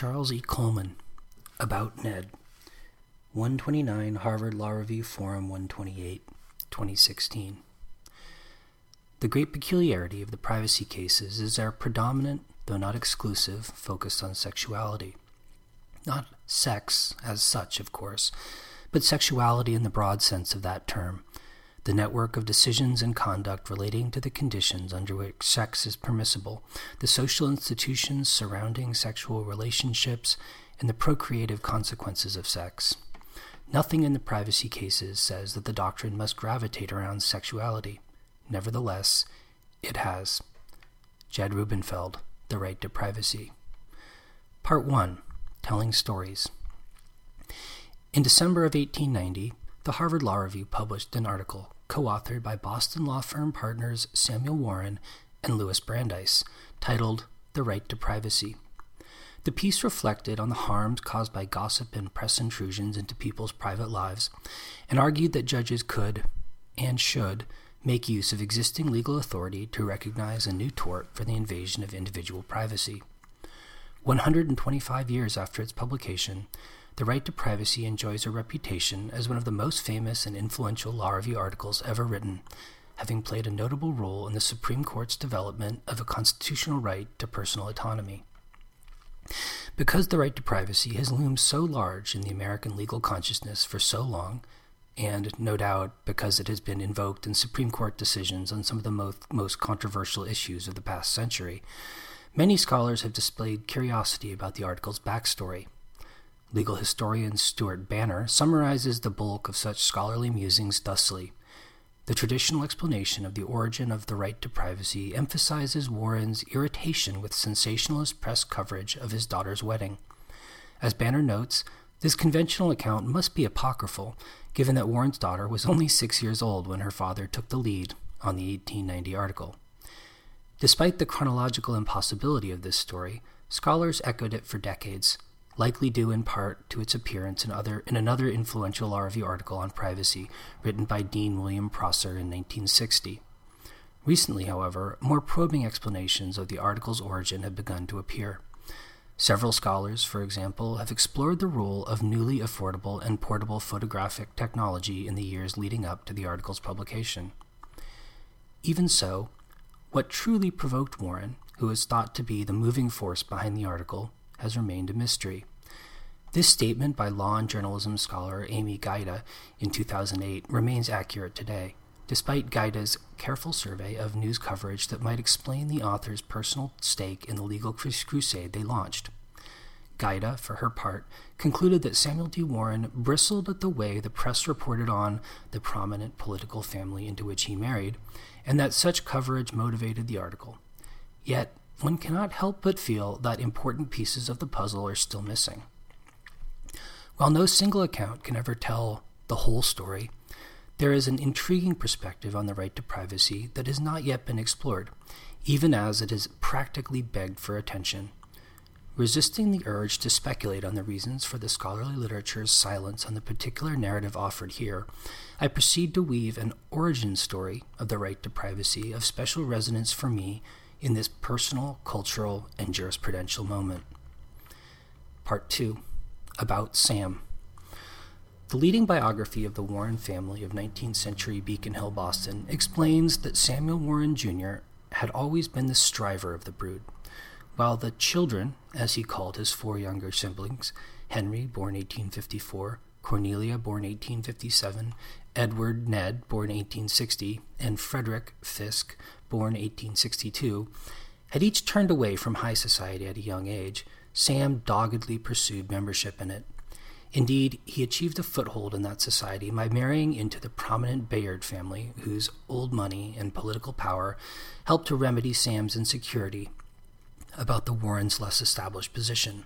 Charles E. Colman, About Ned, 129 Harvard Law Review Forum 128, 2016. The great peculiarity of the privacy cases is their predominant, though not exclusive, focus on sexuality. Not sex as such, of course, but sexuality in the broad sense of that term, the network of decisions and conduct relating to the conditions under which sex is permissible, the social institutions surrounding sexual relationships, and the procreative consequences of sex. Nothing in the privacy cases says that the doctrine must gravitate around sexuality. Nevertheless, it has. Jed Rubenfeld, The Right to Privacy. Part 1 Telling Stories. In December of 1890, the Harvard Law Review published an article co authored by Boston law firm partners Samuel Warren and Louis Brandeis titled The Right to Privacy. The piece reflected on the harms caused by gossip and press intrusions into people's private lives and argued that judges could and should make use of existing legal authority to recognize a new tort for the invasion of individual privacy. 125 years after its publication, the Right to Privacy enjoys a reputation as one of the most famous and influential law review articles ever written, having played a notable role in the Supreme Court's development of a constitutional right to personal autonomy. Because the right to privacy has loomed so large in the American legal consciousness for so long, and no doubt because it has been invoked in Supreme Court decisions on some of the most, most controversial issues of the past century, many scholars have displayed curiosity about the article's backstory. Legal historian Stuart Banner summarizes the bulk of such scholarly musings thusly. The traditional explanation of the origin of the right to privacy emphasizes Warren's irritation with sensationalist press coverage of his daughter's wedding. As Banner notes, this conventional account must be apocryphal, given that Warren's daughter was only six years old when her father took the lead on the 1890 article. Despite the chronological impossibility of this story, scholars echoed it for decades likely due in part to its appearance in, other, in another influential law review article on privacy written by Dean William Prosser in 1960. Recently, however, more probing explanations of the article's origin have begun to appear. Several scholars, for example, have explored the role of newly affordable and portable photographic technology in the years leading up to the article's publication. Even so, what truly provoked Warren, who is thought to be the moving force behind the article, has remained a mystery. This statement by law and journalism scholar Amy Gajda in 2008 remains accurate today, despite Gajda's careful survey of news coverage that might explain the author's personal stake in the legal crusade they launched. Gajda, for her part, concluded that Samuel D. Warren bristled at the way the press reported on the prominent political family into which he married, and that such coverage motivated the article. Yet, one cannot help but feel that important pieces of the puzzle are still missing. While no single account can ever tell the whole story, there is an intriguing perspective on the right to privacy that has not yet been explored, even as it is practically begged for attention. Resisting the urge to speculate on the reasons for the scholarly literature's silence on the particular narrative offered here, I proceed to weave an origin story of the right to privacy of special resonance for me in this personal, cultural, and jurisprudential moment. Part 2 about Sam. The leading biography of the Warren family of 19th century Beacon Hill, Boston, explains that Samuel Warren Jr. had always been the striver of the brood, while the children, as he called his four younger siblings, Henry, born 1854, Cornelia, born 1857, Edward Ned, born 1860, and Frederick Fisk, born 1862, had each turned away from high society at a young age Sam doggedly pursued membership in it. Indeed, he achieved a foothold in that society by marrying into the prominent Bayard family, whose old money and political power helped to remedy Sam's insecurity about the Warrens' less established position.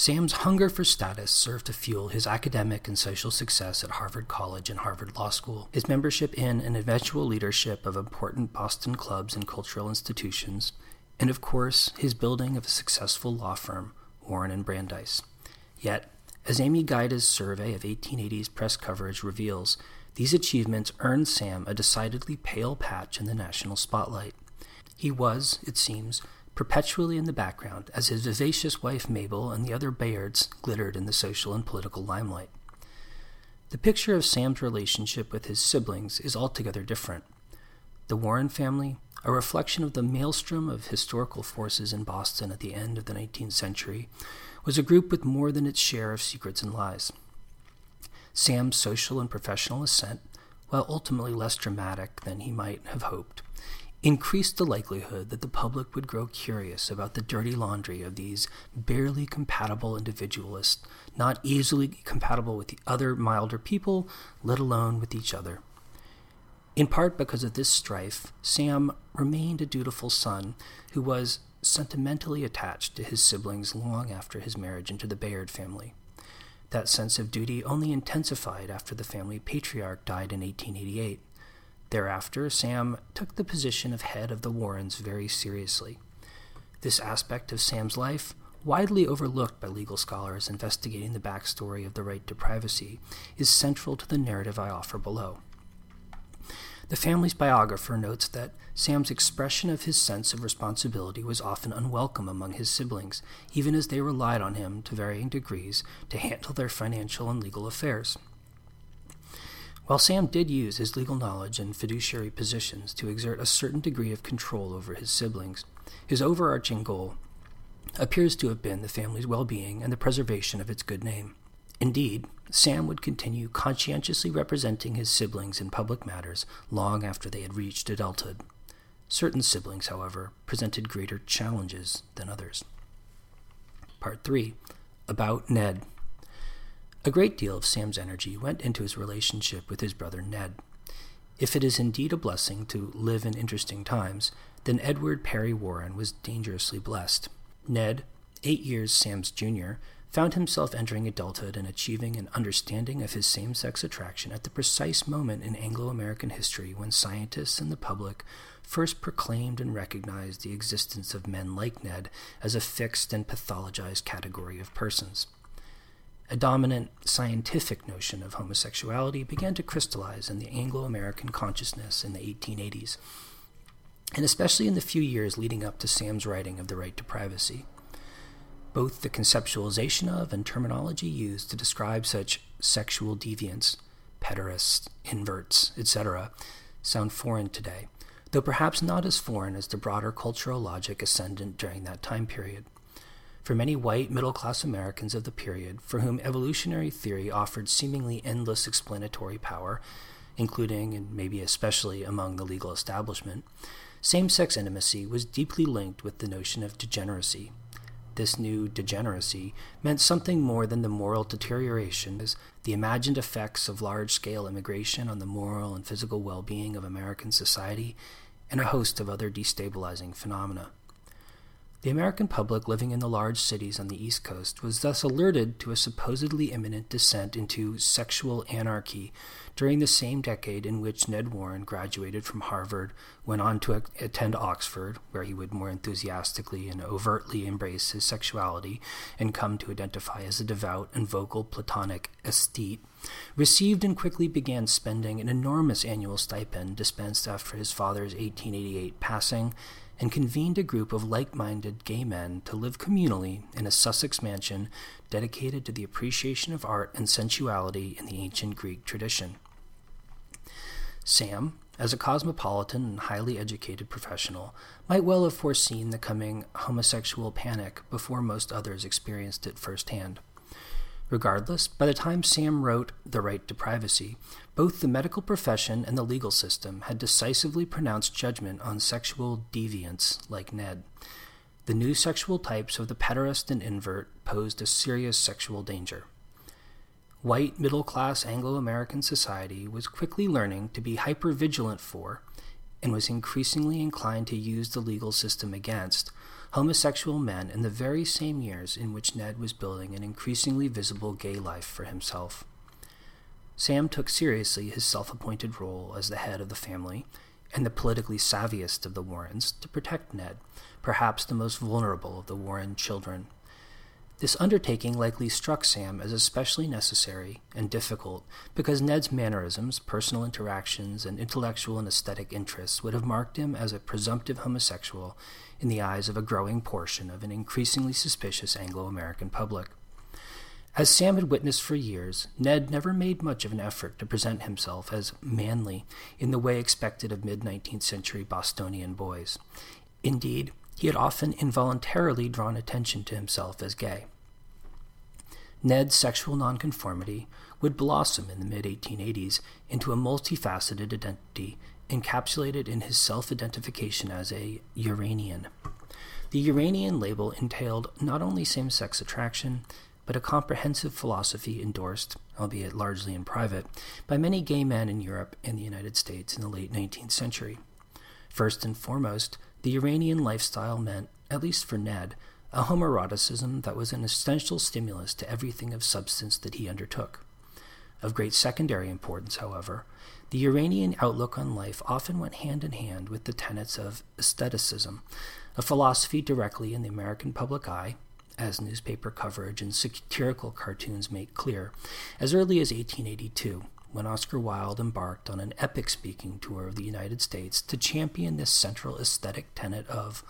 Sam's hunger for status served to fuel his academic and social success at Harvard College and Harvard Law School, his membership in and eventual leadership of important Boston clubs and cultural institutions, and of course, his building of a successful law firm, Warren and Brandeis. Yet, as Amy Gajda's survey of 1880s press coverage reveals, these achievements earned Sam a decidedly pale patch in the national spotlight. He was, it seems, perpetually in the background as his vivacious wife Mabel and the other Bayards glittered in the social and political limelight. The picture of Sam's relationship with his siblings is altogether different. The Warren family, a reflection of the maelstrom of historical forces in Boston at the end of the 19th century, was a group with more than its share of secrets and lies. Sam's social and professional ascent, while ultimately less dramatic than he might have hoped, increased the likelihood that the public would grow curious about the dirty laundry of these barely compatible individualists, not easily compatible with the other milder people, let alone with each other. In part because of this strife, Sam remained a dutiful son who was sentimentally attached to his siblings long after his marriage into the Bayard family. That sense of duty only intensified after the family patriarch died in 1888. Thereafter, Sam took the position of head of the Warrens very seriously. This aspect of Sam's life, widely overlooked by legal scholars investigating the backstory of the right to privacy, is central to the narrative I offer below. The family's biographer notes that Sam's expression of his sense of responsibility was often unwelcome among his siblings, even as they relied on him to varying degrees to handle their financial and legal affairs. While Sam did use his legal knowledge and fiduciary positions to exert a certain degree of control over his siblings, his overarching goal appears to have been the family's well being and the preservation of its good name. Indeed, Sam would continue conscientiously representing his siblings in public matters long after they had reached adulthood. Certain siblings, however, presented greater challenges than others. Part 3 About Ned. A great deal of Sam's energy went into his relationship with his brother Ned. If it is indeed a blessing to live in interesting times, then Edward Perry Warren was dangerously blessed. Ned, eight years Sam's junior, found himself entering adulthood and achieving an understanding of his same sex attraction at the precise moment in Anglo American history when scientists and the public first proclaimed and recognized the existence of men like Ned as a fixed and pathologized category of persons a dominant scientific notion of homosexuality began to crystallize in the Anglo American consciousness in the 1880s, and especially in the few years leading up to Sam's writing of The Right to Privacy. Both the conceptualization of and terminology used to describe such sexual deviants, pederasts, inverts, etc., sound foreign today, though perhaps not as foreign as the broader cultural logic ascendant during that time period for many white middle class Americans of the period for whom evolutionary theory offered seemingly endless explanatory power, including and maybe especially among the legal establishment, same sex intimacy was deeply linked with the notion of degeneracy. This new degeneracy meant something more than the moral deterioration as the imagined effects of large scale immigration on the moral and physical well being of American society, and a host of other destabilizing phenomena. The American public living in the large cities on the East Coast was thus alerted to a supposedly imminent descent into sexual anarchy during the same decade in which Ned Warren graduated from Harvard, went on to attend Oxford, where he would more enthusiastically and overtly embrace his sexuality and come to identify as a devout and vocal Platonic aesthete, received and quickly began spending an enormous annual stipend dispensed after his father's 1888 passing and convened a group of like minded gay men to live communally in a Sussex mansion dedicated to the appreciation of art and sensuality in the ancient Greek tradition. Sam, as a cosmopolitan and highly educated professional, might well have foreseen the coming homosexual panic before most others experienced it firsthand. Regardless, by the time Sam wrote The Right to Privacy, both the medical profession and the legal system had decisively pronounced judgment on sexual deviants like Ned. The new sexual types of the pederast and invert posed a serious sexual danger. White middle class Anglo American society was quickly learning to be hyper vigilant for, and was increasingly inclined to use the legal system against, homosexual men in the very same years in which Ned was building an increasingly visible gay life for himself. Sam took seriously his self appointed role as the head of the family and the politically savviest of the Warrens to protect Ned, perhaps the most vulnerable of the Warren children. This undertaking likely struck Sam as especially necessary and difficult because Ned's mannerisms, personal interactions, and intellectual and aesthetic interests would have marked him as a presumptive homosexual in the eyes of a growing portion of an increasingly suspicious Anglo American public. As Sam had witnessed for years, Ned never made much of an effort to present himself as manly in the way expected of mid 19th century Bostonian boys. Indeed, he had often involuntarily drawn attention to himself as gay. Ned's sexual nonconformity would blossom in the mid 1880s into a multifaceted identity encapsulated in his self identification as a Uranian. The Uranian label entailed not only same sex attraction, but a comprehensive philosophy endorsed, albeit largely in private, by many gay men in Europe and the United States in the late 19th century. First and foremost, the Uranian lifestyle meant, at least for Ned, a homoeroticism that was an essential stimulus to everything of substance that he undertook. Of great secondary importance, however, the Uranian outlook on life often went hand in hand with the tenets of aestheticism, a philosophy directly in the American public eye, as newspaper coverage and satirical cartoons make clear, as early as 1882, when Oscar Wilde embarked on an epic speaking tour of the United States to champion this central aesthetic tenet of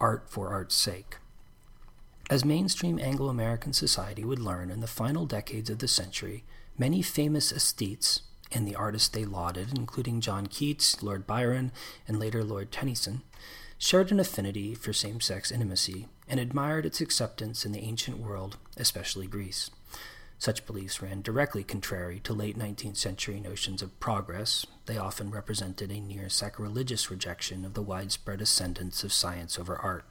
art for art's sake. As mainstream Anglo American society would learn in the final decades of the century, many famous aesthetes and the artists they lauded, including John Keats, Lord Byron, and later Lord Tennyson, shared an affinity for same sex intimacy and admired its acceptance in the ancient world, especially Greece. Such beliefs ran directly contrary to late 19th century notions of progress. They often represented a near sacrilegious rejection of the widespread ascendance of science over art.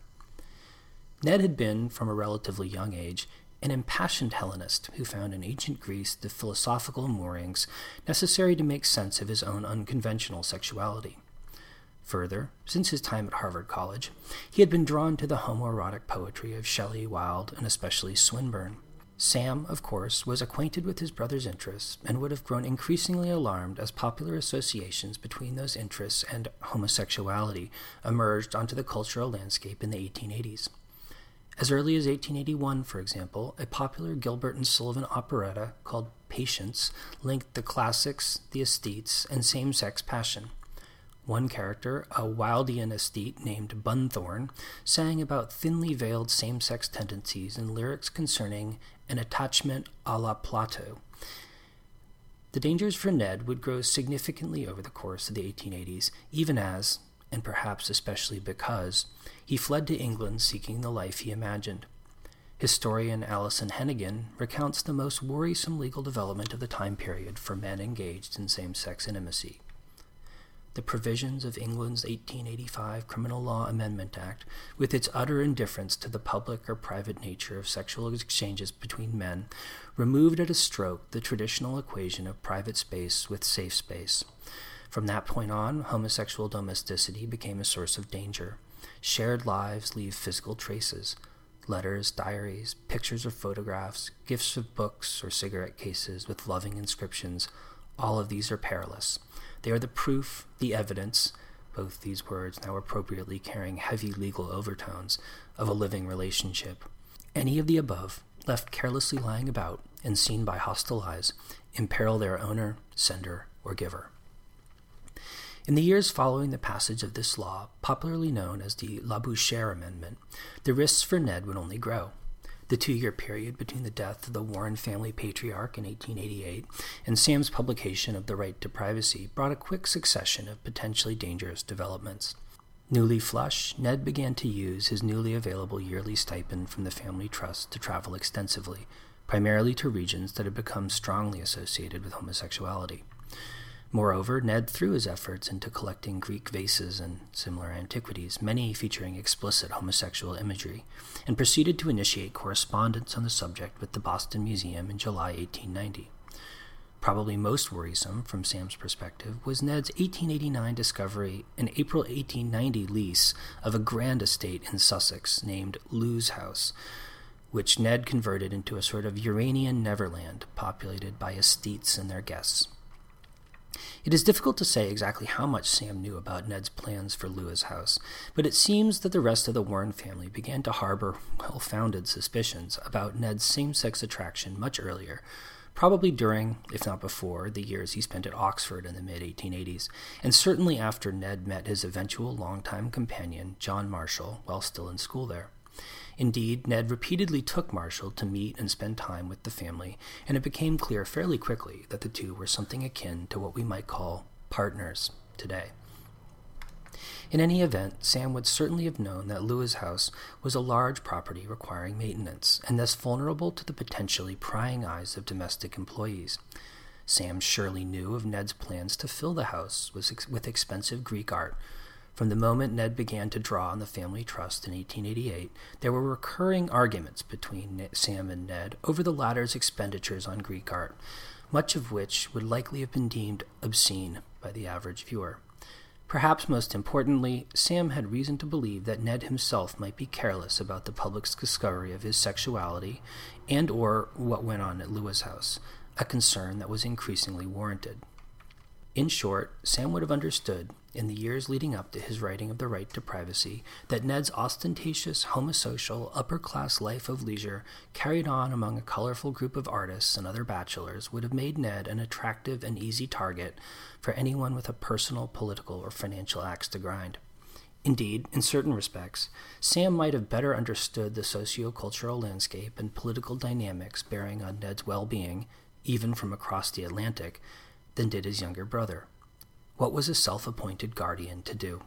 Ned had been, from a relatively young age, an impassioned Hellenist who found in ancient Greece the philosophical moorings necessary to make sense of his own unconventional sexuality. Further, since his time at Harvard College, he had been drawn to the homoerotic poetry of Shelley, Wilde, and especially Swinburne. Sam, of course, was acquainted with his brother's interests and would have grown increasingly alarmed as popular associations between those interests and homosexuality emerged onto the cultural landscape in the 1880s. As early as 1881, for example, a popular Gilbert and Sullivan operetta called Patience linked the classics, the aesthetes, and same sex passion. One character, a Wildean aesthete named Bunthorne, sang about thinly veiled same sex tendencies in lyrics concerning an attachment a la Plato. The dangers for Ned would grow significantly over the course of the 1880s, even as, and perhaps especially because, he fled to England seeking the life he imagined. Historian Alison Hennegan recounts the most worrisome legal development of the time period for men engaged in same sex intimacy. The provisions of England's 1885 Criminal Law Amendment Act, with its utter indifference to the public or private nature of sexual exchanges between men, removed at a stroke the traditional equation of private space with safe space. From that point on, homosexual domesticity became a source of danger. Shared lives leave physical traces letters, diaries, pictures or photographs, gifts of books or cigarette cases with loving inscriptions. All of these are perilous. They are the proof, the evidence, both these words now appropriately carrying heavy legal overtones, of a living relationship. Any of the above, left carelessly lying about and seen by hostile eyes, imperil their owner, sender, or giver. In the years following the passage of this law, popularly known as the Labouchere Amendment, the risks for Ned would only grow. The two year period between the death of the Warren family patriarch in 1888 and Sam's publication of The Right to Privacy brought a quick succession of potentially dangerous developments. Newly flush, Ned began to use his newly available yearly stipend from the family trust to travel extensively, primarily to regions that had become strongly associated with homosexuality. Moreover, Ned threw his efforts into collecting Greek vases and similar antiquities, many featuring explicit homosexual imagery, and proceeded to initiate correspondence on the subject with the Boston Museum in July 1890. Probably most worrisome, from Sam's perspective, was Ned's 1889 discovery and April 1890 lease of a grand estate in Sussex named Lewes House, which Ned converted into a sort of Uranian Neverland populated by aesthetes and their guests. It is difficult to say exactly how much Sam knew about Ned's plans for Lewes House, but it seems that the rest of the Warren family began to harbor well founded suspicions about Ned's same sex attraction much earlier, probably during, if not before, the years he spent at Oxford in the mid 1880s, and certainly after Ned met his eventual longtime companion, John Marshall, while still in school there. Indeed, Ned repeatedly took Marshall to meet and spend time with the family, and it became clear fairly quickly that the two were something akin to what we might call partners today. In any event, Sam would certainly have known that Lewes House was a large property requiring maintenance, and thus vulnerable to the potentially prying eyes of domestic employees. Sam surely knew of Ned's plans to fill the house with expensive Greek art, from the moment Ned began to draw on the family trust in 1888, there were recurring arguments between Sam and Ned over the latter's expenditures on Greek art, much of which would likely have been deemed obscene by the average viewer. Perhaps most importantly, Sam had reason to believe that Ned himself might be careless about the public's discovery of his sexuality and or what went on at Lewes House, a concern that was increasingly warranted. In short, Sam would have understood, in the years leading up to his writing of The Right to Privacy, that Ned's ostentatious, homosocial, upper class life of leisure, carried on among a colorful group of artists and other bachelors, would have made Ned an attractive and easy target for anyone with a personal, political, or financial axe to grind. Indeed, in certain respects, Sam might have better understood the socio-cultural landscape and political dynamics bearing on Ned's well being, even from across the Atlantic, than did his younger brother. What was a self appointed guardian to do?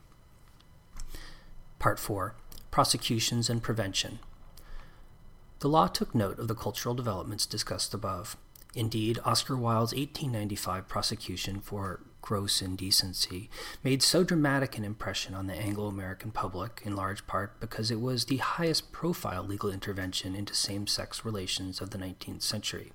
Part 4 Prosecutions and Prevention. The law took note of the cultural developments discussed above. Indeed, Oscar Wilde's 1895 prosecution for gross indecency made so dramatic an impression on the Anglo American public, in large part because it was the highest profile legal intervention into same sex relations of the 19th century.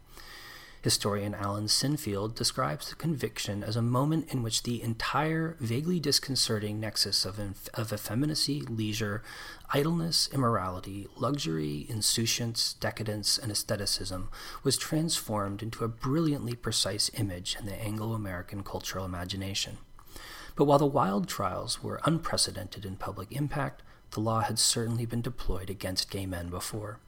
Historian Alan Sinfield describes the conviction as a moment in which the entire vaguely disconcerting nexus of, inf- of effeminacy, leisure, idleness, immorality, luxury, insouciance, decadence, and aestheticism was transformed into a brilliantly precise image in the Anglo American cultural imagination. But while the Wilde trials were unprecedented in public impact, the law had certainly been deployed against gay men before.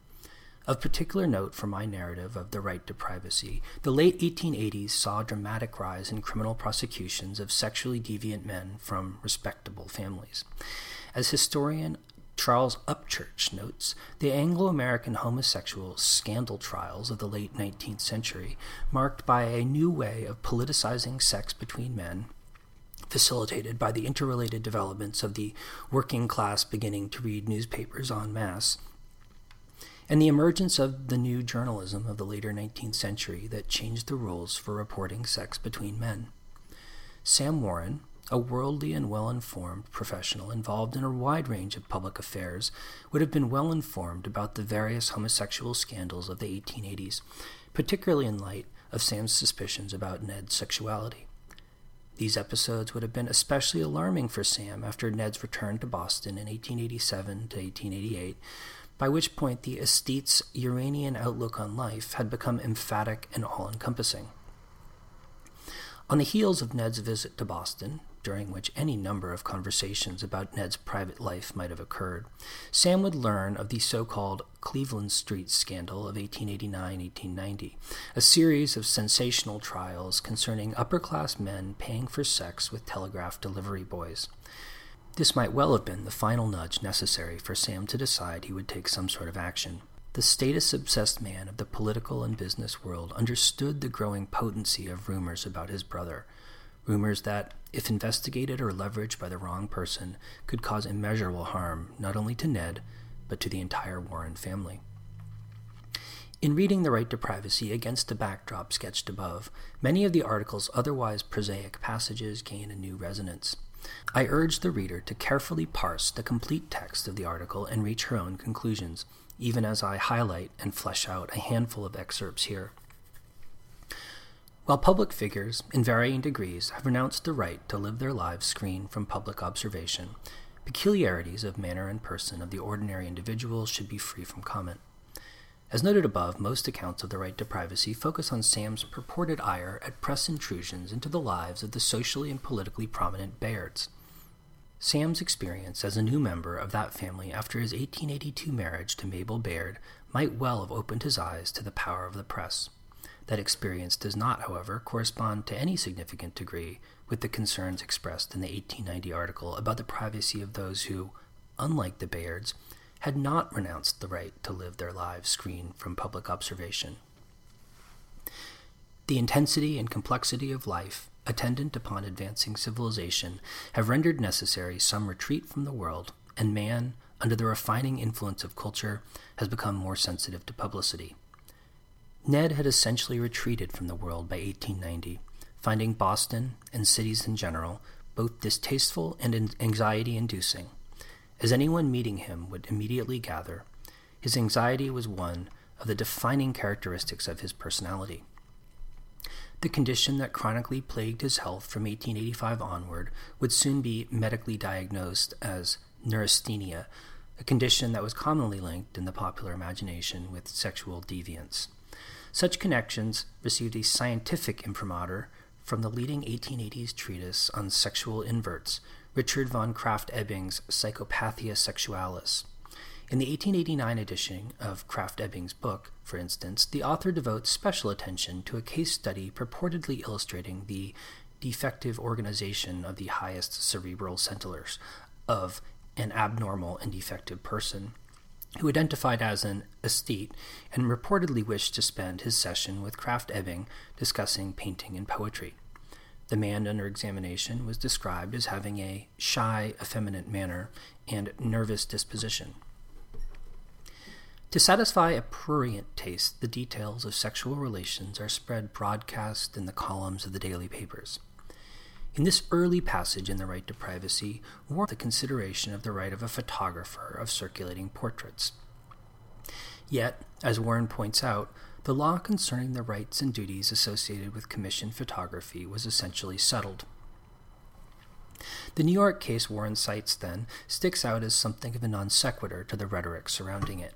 Of particular note for my narrative of the right to privacy, the late 1880s saw a dramatic rise in criminal prosecutions of sexually deviant men from respectable families. As historian Charles Upchurch notes, the Anglo American homosexual scandal trials of the late 19th century, marked by a new way of politicizing sex between men, facilitated by the interrelated developments of the working class beginning to read newspapers en masse, and the emergence of the new journalism of the later 19th century that changed the rules for reporting sex between men. Sam Warren, a worldly and well informed professional involved in a wide range of public affairs, would have been well informed about the various homosexual scandals of the 1880s, particularly in light of Sam's suspicions about Ned's sexuality. These episodes would have been especially alarming for Sam after Ned's return to Boston in 1887 to 1888, by which point the estate's Uranian outlook on life had become emphatic and all encompassing. On the heels of Ned's visit to Boston, during which any number of conversations about Ned's private life might have occurred, Sam would learn of the so called Cleveland Street scandal of 1889 1890, a series of sensational trials concerning upper class men paying for sex with telegraph delivery boys. This might well have been the final nudge necessary for Sam to decide he would take some sort of action. The status obsessed man of the political and business world understood the growing potency of rumors about his brother. Rumors that, if investigated or leveraged by the wrong person, could cause immeasurable harm not only to Ned, but to the entire Warren family. In reading The Right to Privacy against the backdrop sketched above, many of the article's otherwise prosaic passages gain a new resonance. I urge the reader to carefully parse the complete text of the article and reach her own conclusions, even as I highlight and flesh out a handful of excerpts here. While public figures, in varying degrees, have renounced the right to live their lives screened from public observation, peculiarities of manner and person of the ordinary individual should be free from comment. As noted above, most accounts of the right to privacy focus on Sam's purported ire at press intrusions into the lives of the socially and politically prominent Bayards. Sam's experience as a new member of that family after his 1882 marriage to Mabel Bayard might well have opened his eyes to the power of the press. That experience does not, however, correspond to any significant degree with the concerns expressed in the 1890 article about the privacy of those who, unlike the Bayards, had not renounced the right to live their lives screened from public observation. The intensity and complexity of life attendant upon advancing civilization have rendered necessary some retreat from the world, and man, under the refining influence of culture, has become more sensitive to publicity. Ned had essentially retreated from the world by 1890, finding Boston and cities in general both distasteful and anxiety inducing. As anyone meeting him would immediately gather, his anxiety was one of the defining characteristics of his personality. The condition that chronically plagued his health from 1885 onward would soon be medically diagnosed as neurasthenia, a condition that was commonly linked in the popular imagination with sexual deviance. Such connections received a scientific imprimatur from the leading 1880s treatise on sexual inverts, Richard von Krafft-Ebing's Psychopathia Sexualis. In the 1889 edition of Krafft-Ebing's book, for instance, the author devotes special attention to a case study purportedly illustrating the defective organization of the highest cerebral centers of an abnormal and defective person who identified as an aesthete and reportedly wished to spend his session with Krafft-Ebing discussing painting and poetry. The man under examination was described as having a shy, effeminate manner and nervous disposition. To satisfy a prurient taste, the details of sexual relations are spread broadcast in the columns of the daily papers. In this early passage in the right to privacy, Warren the consideration of the right of a photographer of circulating portraits. Yet, as Warren points out, the law concerning the rights and duties associated with commissioned photography was essentially settled. The New York case Warren cites, then, sticks out as something of a non sequitur to the rhetoric surrounding it.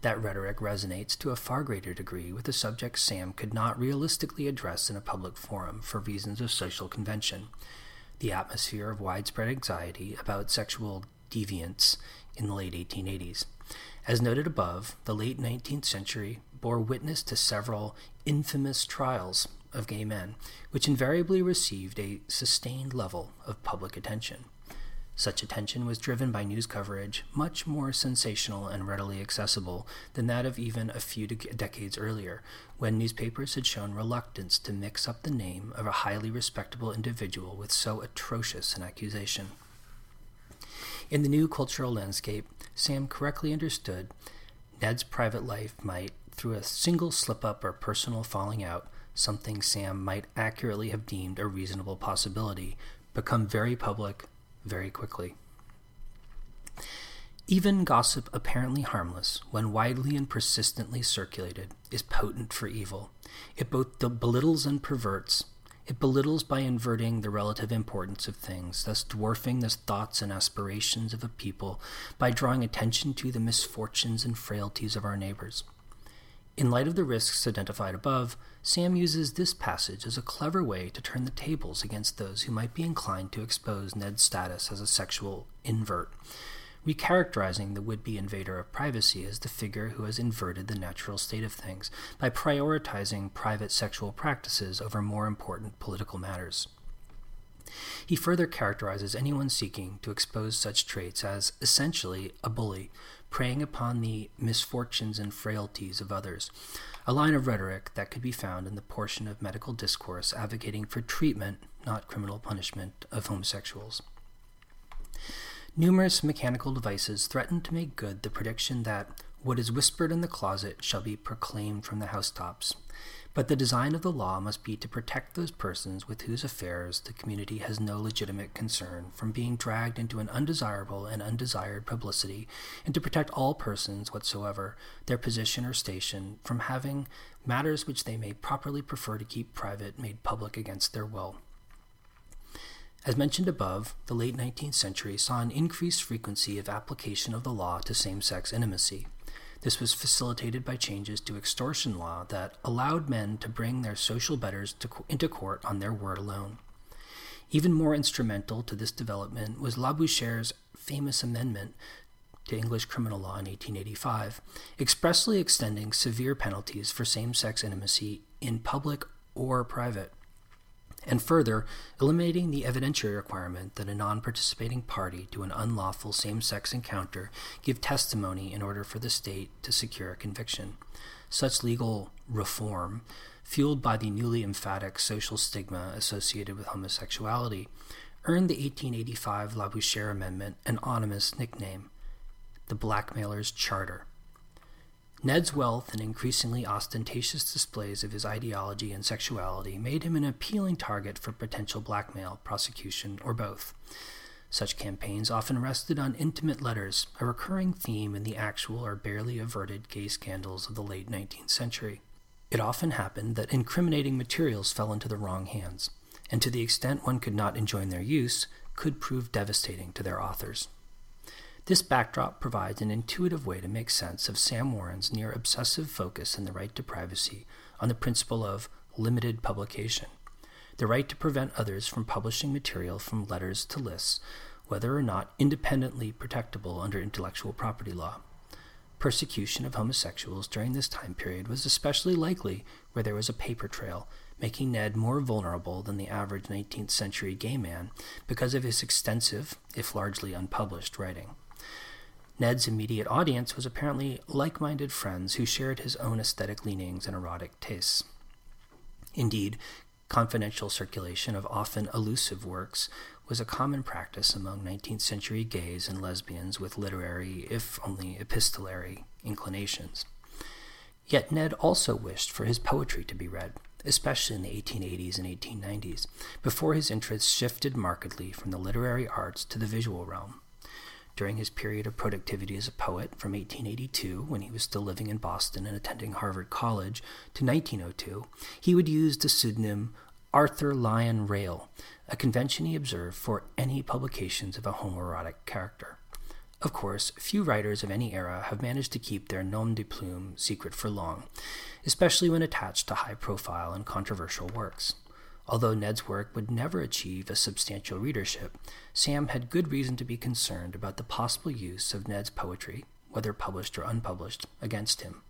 That rhetoric resonates to a far greater degree with the subject Sam could not realistically address in a public forum for reasons of social convention. The atmosphere of widespread anxiety about sexual deviance in the late 1880s. As noted above, the late 19th century bore witness to several infamous trials of gay men, which invariably received a sustained level of public attention. Such attention was driven by news coverage much more sensational and readily accessible than that of even a few de- decades earlier, when newspapers had shown reluctance to mix up the name of a highly respectable individual with so atrocious an accusation. In the new cultural landscape, Sam correctly understood Ned's private life might through a single slip up or personal falling out, something Sam might accurately have deemed a reasonable possibility, become very public very quickly. Even gossip apparently harmless, when widely and persistently circulated, is potent for evil. It both belittles and perverts, it belittles by inverting the relative importance of things, thus dwarfing the thoughts and aspirations of a people by drawing attention to the misfortunes and frailties of our neighbors. In light of the risks identified above, Sam uses this passage as a clever way to turn the tables against those who might be inclined to expose Ned's status as a sexual invert, recharacterizing the would be invader of privacy as the figure who has inverted the natural state of things by prioritizing private sexual practices over more important political matters. He further characterizes anyone seeking to expose such traits as essentially a bully preying upon the misfortunes and frailties of others, a line of rhetoric that could be found in the portion of medical discourse advocating for treatment, not criminal punishment, of homosexuals. Numerous mechanical devices threaten to make good the prediction that what is whispered in the closet shall be proclaimed from the housetops. But the design of the law must be to protect those persons with whose affairs the community has no legitimate concern from being dragged into an undesirable and undesired publicity, and to protect all persons whatsoever, their position or station, from having matters which they may properly prefer to keep private made public against their will. As mentioned above, the late 19th century saw an increased frequency of application of the law to same sex intimacy. This was facilitated by changes to extortion law that allowed men to bring their social betters to, into court on their word alone. Even more instrumental to this development was Labouchere's famous amendment to English criminal law in 1885, expressly extending severe penalties for same sex intimacy in public or private, and further eliminating the evidentiary requirement that a non participating party to an unlawful same sex encounter give testimony in order for the state to secure a conviction. Such legal reform, fueled by the newly emphatic social stigma associated with homosexuality, earned the 1885 Labouchere Amendment an ominous nickname the Blackmailer's Charter. Ned's wealth and increasingly ostentatious displays of his ideology and sexuality made him an appealing target for potential blackmail, prosecution, or both. Such campaigns often rested on intimate letters, a recurring theme in the actual or barely averted gay scandals of the late 19th century. It often happened that incriminating materials fell into the wrong hands, and to the extent one could not enjoin their use, could prove devastating to their authors. This backdrop provides an intuitive way to make sense of Sam Warren's near obsessive focus in the right to privacy on the principle of limited publication, the right to prevent others from publishing material from letters to lists, whether or not independently protectable under intellectual property law. Persecution of homosexuals during this time period was especially likely where there was a paper trail, making Ned more vulnerable than the average 19th century gay man because of his extensive, if largely unpublished, writing. Ned's immediate audience was apparently like minded friends who shared his own aesthetic leanings and erotic tastes. Indeed, confidential circulation of often elusive works was a common practice among 19th century gays and lesbians with literary, if only epistolary, inclinations. Yet Ned also wished for his poetry to be read, especially in the 1880s and 1890s, before his interests shifted markedly from the literary arts to the visual realm during his period of productivity as a poet from 1882, when he was still living in Boston and attending Harvard College, to 1902, he would use the pseudonym Arthur Lyon Raile, a convention he observed for any publications of a homoerotic character. Of course, few writers of any era have managed to keep their nom de plume secret for long, especially when attached to high profile and controversial works. Although Ned's work would never achieve a substantial readership, Sam had good reason to be concerned about the possible use of Ned's poetry, whether published or unpublished, against him.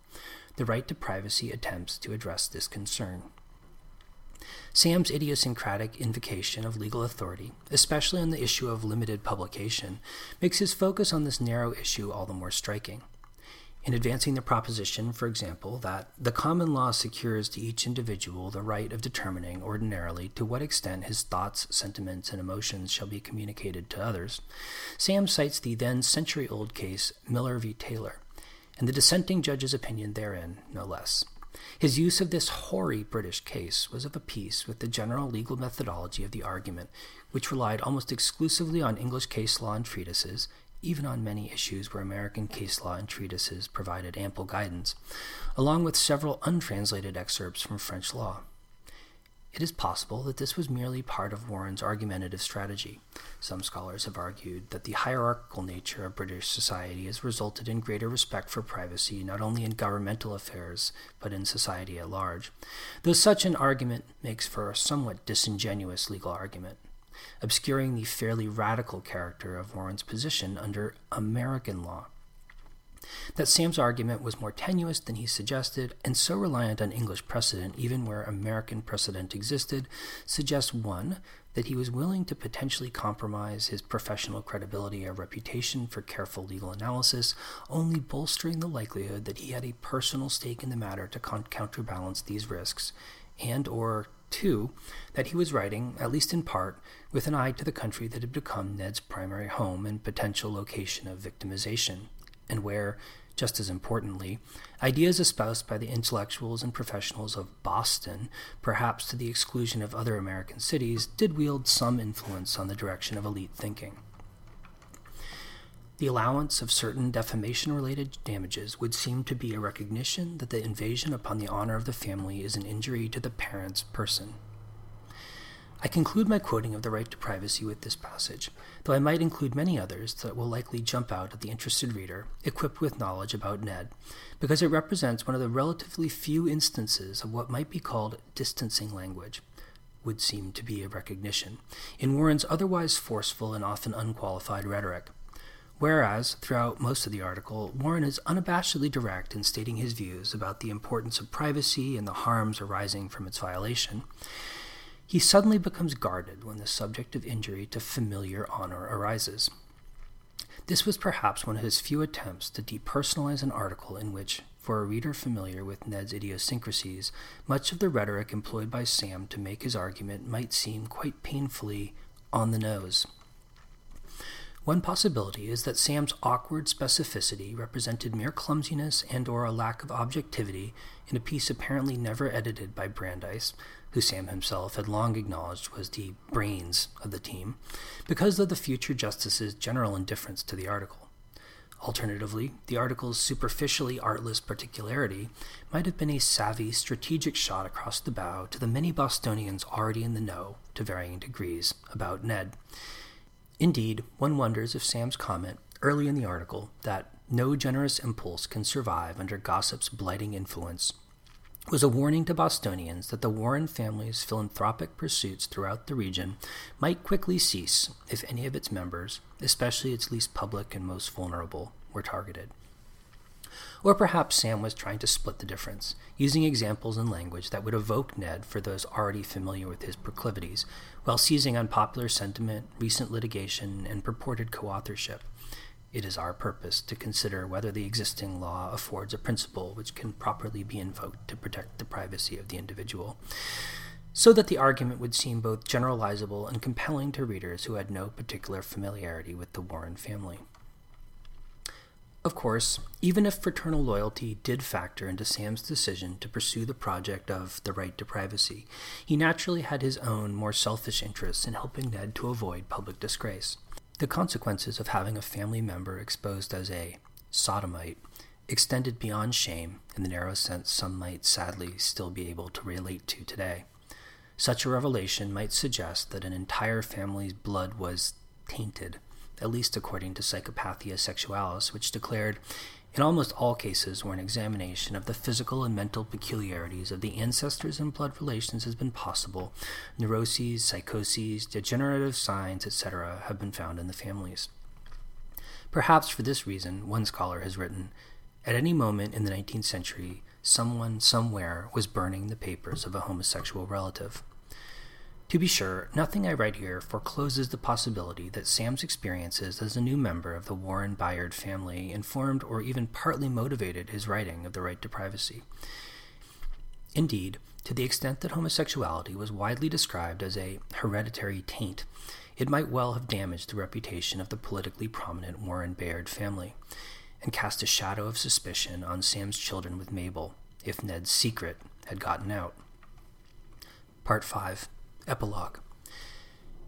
The right to privacy attempts to address this concern. Sam's idiosyncratic invocation of legal authority, especially on the issue of limited publication, makes his focus on this narrow issue all the more striking in advancing the proposition, for example, that the common law secures to each individual the right of determining ordinarily to what extent his thoughts, sentiments, and emotions shall be communicated to others, Sam cites the then century old case Miller v. Taylor, and the dissenting judge's opinion therein, no less. His use of this hoary British case was of a piece with the general legal methodology of the argument, which relied almost exclusively on English case law and treatises, even on many issues where American case law and treatises provided ample guidance, along with several untranslated excerpts from French law. It is possible that this was merely part of Warren's argumentative strategy. Some scholars have argued that the hierarchical nature of British society has resulted in greater respect for privacy not only in governmental affairs, but in society at large, though such an argument makes for a somewhat disingenuous legal argument obscuring the fairly radical character of Warren's position under American law. That Sam's argument was more tenuous than he suggested, and so reliant on English precedent, even where American precedent existed, suggests one, that he was willing to potentially compromise his professional credibility or reputation for careful legal analysis, only bolstering the likelihood that he had a personal stake in the matter to counterbalance these risks, and or two, that he was writing, at least in part, with an eye to the country that had become Ned's primary home and potential location of victimization, and where, just as importantly, ideas espoused by the intellectuals and professionals of Boston, perhaps to the exclusion of other American cities, did wield some influence on the direction of elite thinking. The allowance of certain defamation related damages would seem to be a recognition that the invasion upon the honor of the family is an injury to the parent's person. I conclude my quoting of the right to privacy with this passage, though I might include many others that will likely jump out at the interested reader, equipped with knowledge about Ned, because it represents one of the relatively few instances of what might be called distancing language, would seem to be a recognition, in Warren's otherwise forceful and often unqualified rhetoric. Whereas, throughout most of the article, Warren is unabashedly direct in stating his views about the importance of privacy and the harms arising from its violation, he suddenly becomes guarded when the subject of injury to familiar honor arises. This was perhaps one of his few attempts to depersonalize an article in which, for a reader familiar with Ned's idiosyncrasies, much of the rhetoric employed by Sam to make his argument might seem quite painfully on the nose. One possibility is that Sam's awkward specificity represented mere clumsiness and or a lack of objectivity in a piece apparently never edited by Brandeis, who Sam himself had long acknowledged was the brains of the team, because of the future justice's general indifference to the article. Alternatively, the article's superficially artless particularity might have been a savvy, strategic shot across the bow to the many Bostonians already in the know, to varying degrees, about Ned. Indeed, one wonders if Sam's comment early in the article that no generous impulse can survive under gossip's blighting influence was a warning to Bostonians that the Warren family's philanthropic pursuits throughout the region might quickly cease if any of its members, especially its least public and most vulnerable, were targeted. Or perhaps Sam was trying to split the difference, using examples and language that would evoke Ned for those already familiar with his proclivities, while seizing on popular sentiment, recent litigation, and purported co authorship. It is our purpose to consider whether the existing law affords a principle which can properly be invoked to protect the privacy of the individual, so that the argument would seem both generalizable and compelling to readers who had no particular familiarity with the Warren family. Of course, even if fraternal loyalty did factor into Sam's decision to pursue the project of the right to privacy, he naturally had his own more selfish interests in helping Ned to avoid public disgrace. The consequences of having a family member exposed as a sodomite extended beyond shame in the narrow sense some might sadly still be able to relate to today. Such a revelation might suggest that an entire family's blood was tainted at least according to Psychopathia Sexualis, which declared in almost all cases where an examination of the physical and mental peculiarities of the ancestors and blood relations has been possible, neuroses, psychoses, degenerative signs, etc., have been found in the families. Perhaps for this reason, one scholar has written At any moment in the 19th century, someone somewhere was burning the papers of a homosexual relative. To be sure, nothing I write here forecloses the possibility that Sam's experiences as a new member of the Warren Bayard family informed or even partly motivated his writing of the right to privacy. Indeed, to the extent that homosexuality was widely described as a hereditary taint, it might well have damaged the reputation of the politically prominent Warren Bayard family, and cast a shadow of suspicion on Sam's children with Mabel, if Ned's secret had gotten out. Part 5 Epilogue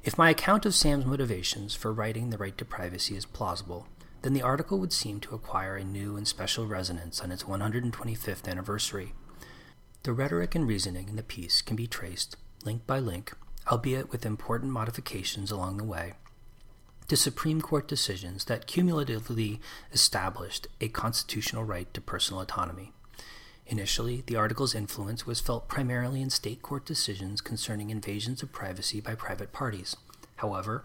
If my account of Sam's motivations for writing The Right to Privacy is plausible, then the article would seem to acquire a new and special resonance on its 125th anniversary. The rhetoric and reasoning in the piece can be traced, link by link, albeit with important modifications along the way, to Supreme Court decisions that cumulatively established a constitutional right to personal autonomy. Initially, the article's influence was felt primarily in state court decisions concerning invasions of privacy by private parties. However,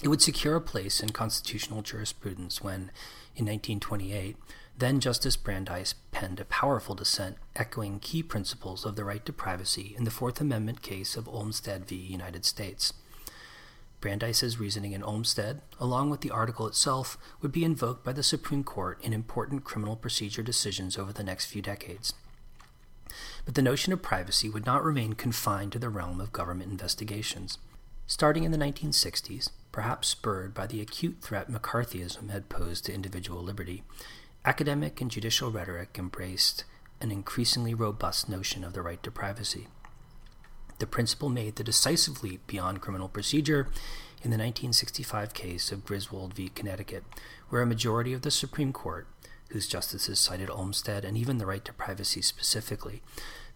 it would secure a place in constitutional jurisprudence when, in 1928, then Justice Brandeis penned a powerful dissent echoing key principles of the right to privacy in the Fourth Amendment case of Olmstead v. United States. Brandeis's reasoning in Olmstead, along with the article itself, would be invoked by the Supreme Court in important criminal procedure decisions over the next few decades. But the notion of privacy would not remain confined to the realm of government investigations. Starting in the 1960s, perhaps spurred by the acute threat McCarthyism had posed to individual liberty, academic and judicial rhetoric embraced an increasingly robust notion of the right to privacy. The principle made the decisive leap beyond criminal procedure in the 1965 case of Griswold v. Connecticut, where a majority of the Supreme Court, whose justices cited Olmstead and even the right to privacy specifically,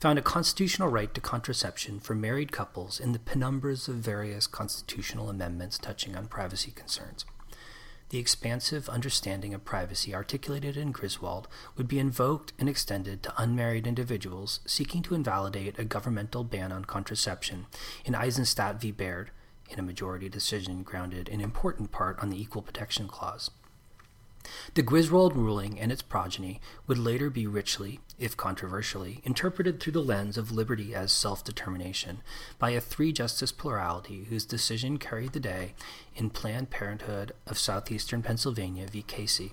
found a constitutional right to contraception for married couples in the penumbras of various constitutional amendments touching on privacy concerns. The expansive understanding of privacy articulated in Griswold would be invoked and extended to unmarried individuals seeking to invalidate a governmental ban on contraception in Eisenstadt v. Baird, in a majority decision grounded in important part on the Equal Protection Clause. The Griswold ruling and its progeny would later be richly, if controversially, interpreted through the lens of liberty as self determination by a three justice plurality whose decision carried the day in Planned Parenthood of Southeastern Pennsylvania v. Casey.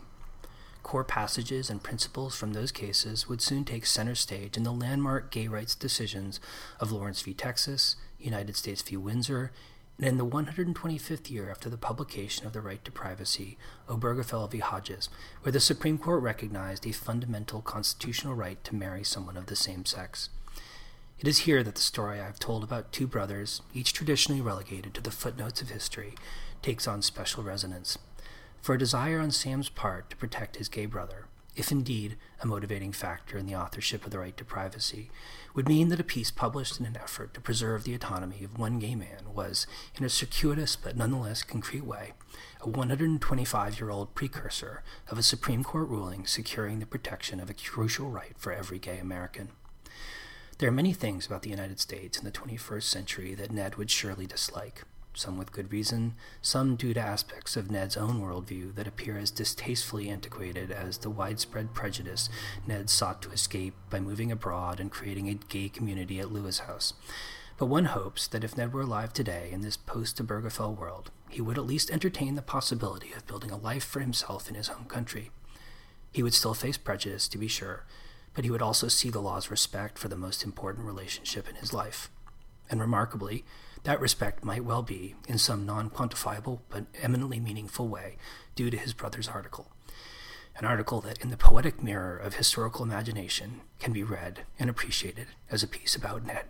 Core passages and principles from those cases would soon take center stage in the landmark gay rights decisions of Lawrence v. Texas, United States v. Windsor, and in the 125th year after the publication of The Right to Privacy, Obergefell v. Hodges, where the Supreme Court recognized a fundamental constitutional right to marry someone of the same sex. It is here that the story I have told about two brothers, each traditionally relegated to the footnotes of history, takes on special resonance. For a desire on Sam's part to protect his gay brother, if indeed a motivating factor in the authorship of The Right to Privacy, would mean that a piece published in an effort to preserve the autonomy of one gay man was, in a circuitous but nonetheless concrete way, a 125 year old precursor of a Supreme Court ruling securing the protection of a crucial right for every gay American. There are many things about the United States in the 21st century that Ned would surely dislike some with good reason, some due to aspects of Ned's own worldview that appear as distastefully antiquated as the widespread prejudice Ned sought to escape by moving abroad and creating a gay community at Lewes House. But one hopes that if Ned were alive today in this post Obergefell world, he would at least entertain the possibility of building a life for himself in his home country. He would still face prejudice, to be sure, but he would also see the law's respect for the most important relationship in his life. And remarkably, that respect might well be, in some non quantifiable but eminently meaningful way, due to his brother's article. An article that, in the poetic mirror of historical imagination, can be read and appreciated as a piece about Ned.